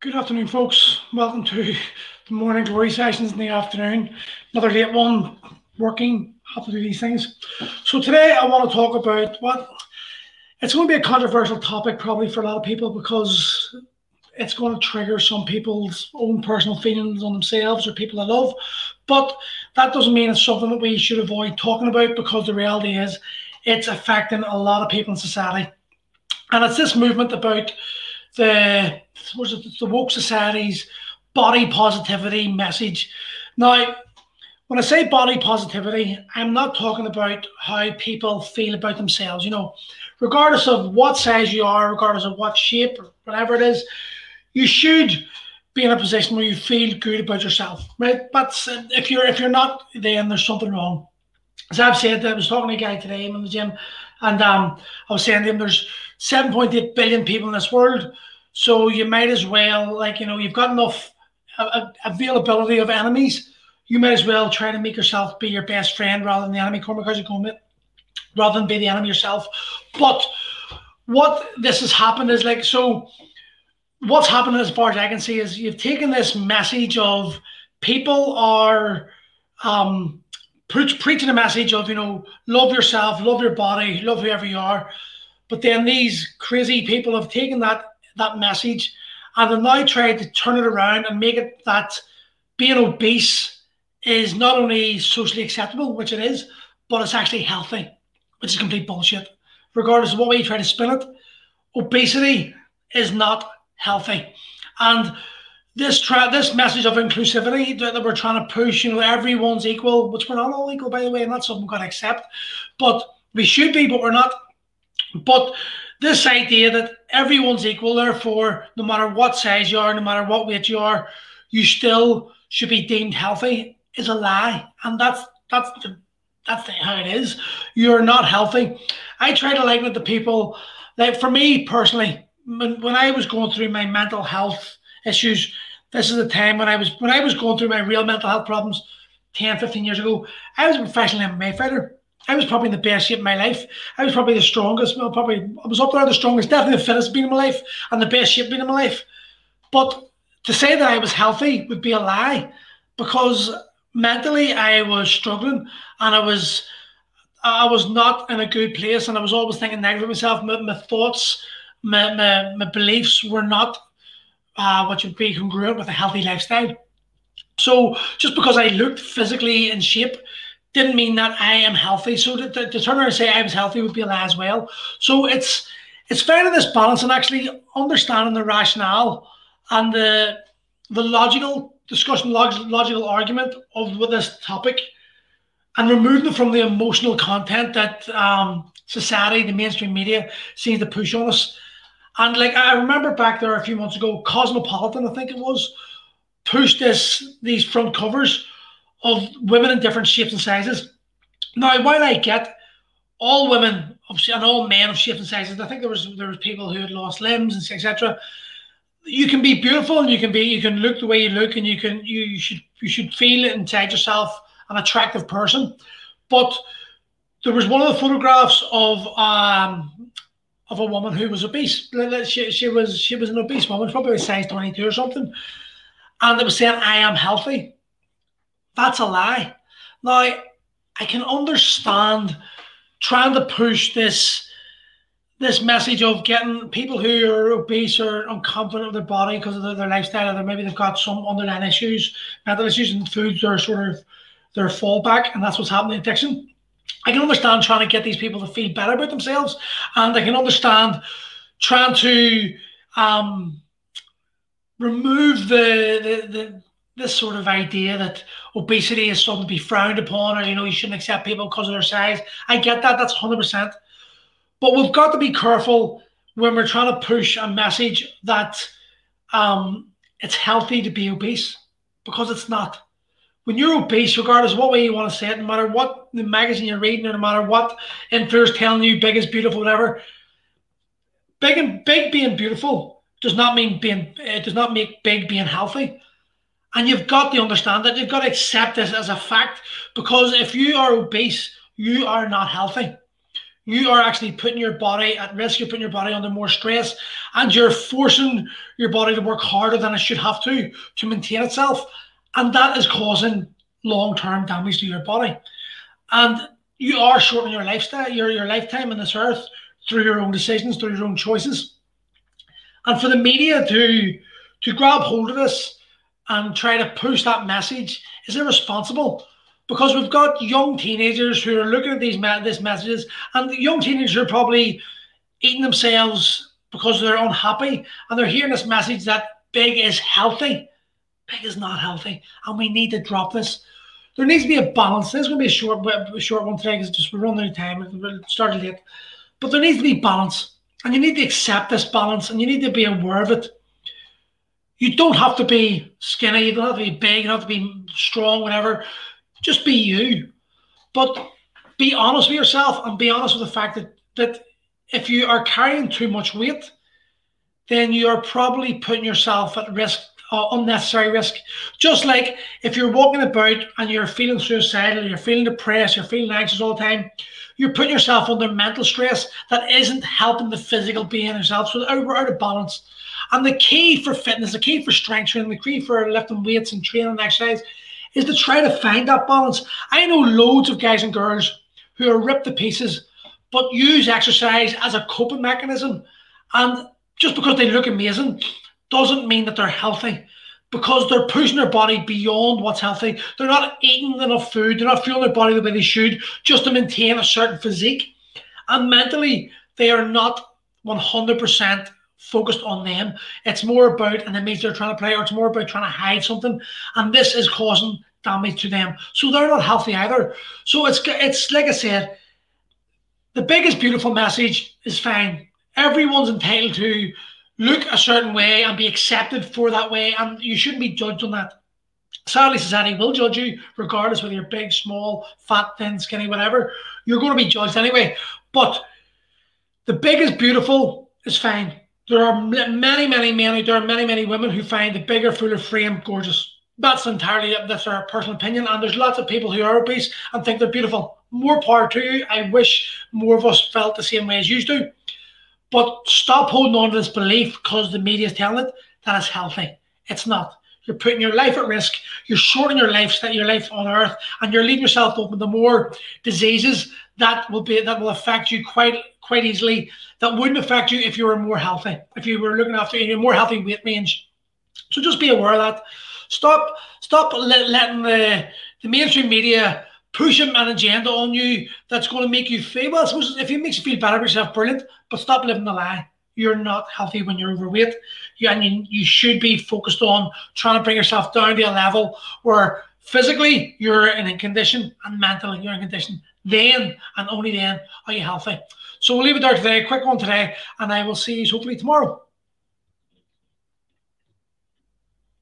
Good afternoon, folks. Welcome to the morning glory sessions in the afternoon. Another late one, working, have to do these things. So today I want to talk about what it's going to be a controversial topic probably for a lot of people because it's going to trigger some people's own personal feelings on themselves or people they love. But that doesn't mean it's something that we should avoid talking about because the reality is it's affecting a lot of people in society. And it's this movement about the was it the woke society's body positivity message. Now, when I say body positivity, I'm not talking about how people feel about themselves. You know, regardless of what size you are, regardless of what shape or whatever it is, you should be in a position where you feel good about yourself, right? But if you're if you're not, then there's something wrong. As I've said, I was talking to a guy today in the gym, and um, I was saying to him, there's 7.8 billion people in this world. So you might as well, like, you know, you've got enough availability of enemies. You might as well try to make yourself be your best friend rather than the enemy, Cormac, going. Rather than be the enemy yourself. But what this has happened is like, so what's happening as far as I can see is you've taken this message of people are um, pre- preaching a message of, you know, love yourself, love your body, love whoever you are but then these crazy people have taken that that message and have now tried to turn it around and make it that being obese is not only socially acceptable, which it is, but it's actually healthy, which is complete bullshit. Regardless of what way you try to spin it, obesity is not healthy. And this tra- this message of inclusivity that, we're trying to push, you know, everyone's equal, which we're not all equal, by the way, and that's something we've got to accept. But we should be, but we're not. But this idea that everyone's equal, therefore, no matter what size you are, no matter what weight you are, you still should be deemed healthy is a lie, and that's that's the, that's the, how it is. You're not healthy. I try to liken it to people. Like for me personally, when, when I was going through my mental health issues, this is the time when I was when I was going through my real mental health problems 10, 15 years ago. I was a professional MMA fighter. I was probably in the best shape of my life. I was probably the strongest. Well, probably I was up there the strongest, definitely the fittest being in my life, and the best shape being in my life. But to say that I was healthy would be a lie, because mentally I was struggling, and I was I was not in a good place, and I was always thinking negative of myself. My, my thoughts, my, my my beliefs were not uh, what would be congruent with a healthy lifestyle. So just because I looked physically in shape didn't mean that I am healthy. So to, to, to turn around and say I was healthy would be a lie as well. So it's it's finding this balance and actually understanding the rationale and the the logical discussion, log, logical argument of with this topic, and removing it from the emotional content that um, society, the mainstream media, seems to push on us. And like I remember back there a few months ago, Cosmopolitan, I think it was, pushed this these front covers of women in different shapes and sizes. Now, while I get all women and all men of shapes and sizes, I think there was there was people who had lost limbs and etc. You can be beautiful and you can be you can look the way you look and you can you, you should you should feel inside yourself an attractive person. But there was one of the photographs of um of a woman who was obese. She, she was she was an obese woman, probably size 22 or something. And they were saying, I am healthy. That's a lie. Now, I can understand trying to push this this message of getting people who are obese or unconfident of their body because of their, their lifestyle, or maybe they've got some underlying issues, mental issues, and foods are sort of their fallback, and that's what's happening in addiction. I can understand trying to get these people to feel better about themselves, and I can understand trying to um, remove the, the, the this sort of idea that obesity is something to be frowned upon or you know you shouldn't accept people because of their size. I get that. That's 100% but we've got to be careful when we're trying to push a message that um, it's healthy to be obese because it's not when you're obese regardless of what way you want to say it no matter what the magazine you're reading or no matter what influencer telling you big is beautiful whatever big and big being beautiful does not mean being it does not make big being healthy and you've got to understand that. You've got to accept this as a fact because if you are obese, you are not healthy. you are actually putting your body at risk. You're putting your body under more stress, and you're forcing your body to work harder than it should have to to maintain itself, and that is causing long-term damage to your body. And you are shortening your lifestyle, your your lifetime on this earth through your own decisions, through your own choices. And for the media to to grab hold of this and try to push that message is irresponsible because we've got young teenagers who are looking at these these messages, and young teenagers are probably eating themselves because they're unhappy, and they're hearing this message that big is healthy. Big is not healthy, and we need to drop this. There needs to be a balance. This is going to be a short, a short one today because just we're running out of time. It started late, but there needs to be balance, and you need to accept this balance, and you need to be aware of it. You don't have to be skinny. You don't have to be big. You don't have to be strong. Whatever just be you. But be honest with yourself and be honest with the fact that, that if you are carrying too much weight, then you are probably putting yourself at risk, uh, unnecessary risk. Just like if you're walking about and you're feeling suicidal, you're feeling depressed, you're feeling anxious all the time, you're putting yourself under mental stress that isn't helping the physical being yourself. So we're out of balance. And the key for fitness, the key for strength training, the key for lifting weights and training and exercise is to try to find that balance. I know loads of guys and girls who are ripped to pieces, but use exercise as a coping mechanism. And just because they look amazing doesn't mean that they're healthy because they're pushing their body beyond what's healthy. They're not eating enough food, they're not fueling their body the way they should just to maintain a certain physique. And mentally, they are not 100% focused on them. It's more about and an image they're trying to play, or it's more about trying to hide something, and this is causing damage to them. So they're not healthy either. So it's it's like I said, the biggest beautiful message is fine. Everyone's entitled to look a certain way and be accepted for that way, and you shouldn't be judged on that. Sadly, society will judge you regardless whether you're big, small, fat, thin, skinny, whatever. You're going to be judged anyway. But the biggest beautiful is fine there are many, many men there are many, many women who find the bigger, fuller frame gorgeous. That's entirely that's our personal opinion, and there's lots of people who are obese and think they're beautiful. More power to you. I wish more of us felt the same way as you do. But stop holding on to this belief because the media is telling it that it's healthy. It's not. You're putting your life at risk. You're shortening your life, your life on earth, and you're leaving yourself open to more diseases that will be that will affect you quite quite easily. That wouldn't affect you if you were more healthy. If you were looking after your more healthy weight range. So just be aware of that. Stop stop letting the the mainstream media push an agenda on you that's going to make you feel well. Suppose if it makes you feel better about yourself, brilliant. But stop living the lie you're not healthy when you're overweight. You, and you, you should be focused on trying to bring yourself down to a level where physically you're in a condition and mentally you're in condition. Then and only then are you healthy. So we'll leave it there today. Quick one today, and I will see you hopefully tomorrow.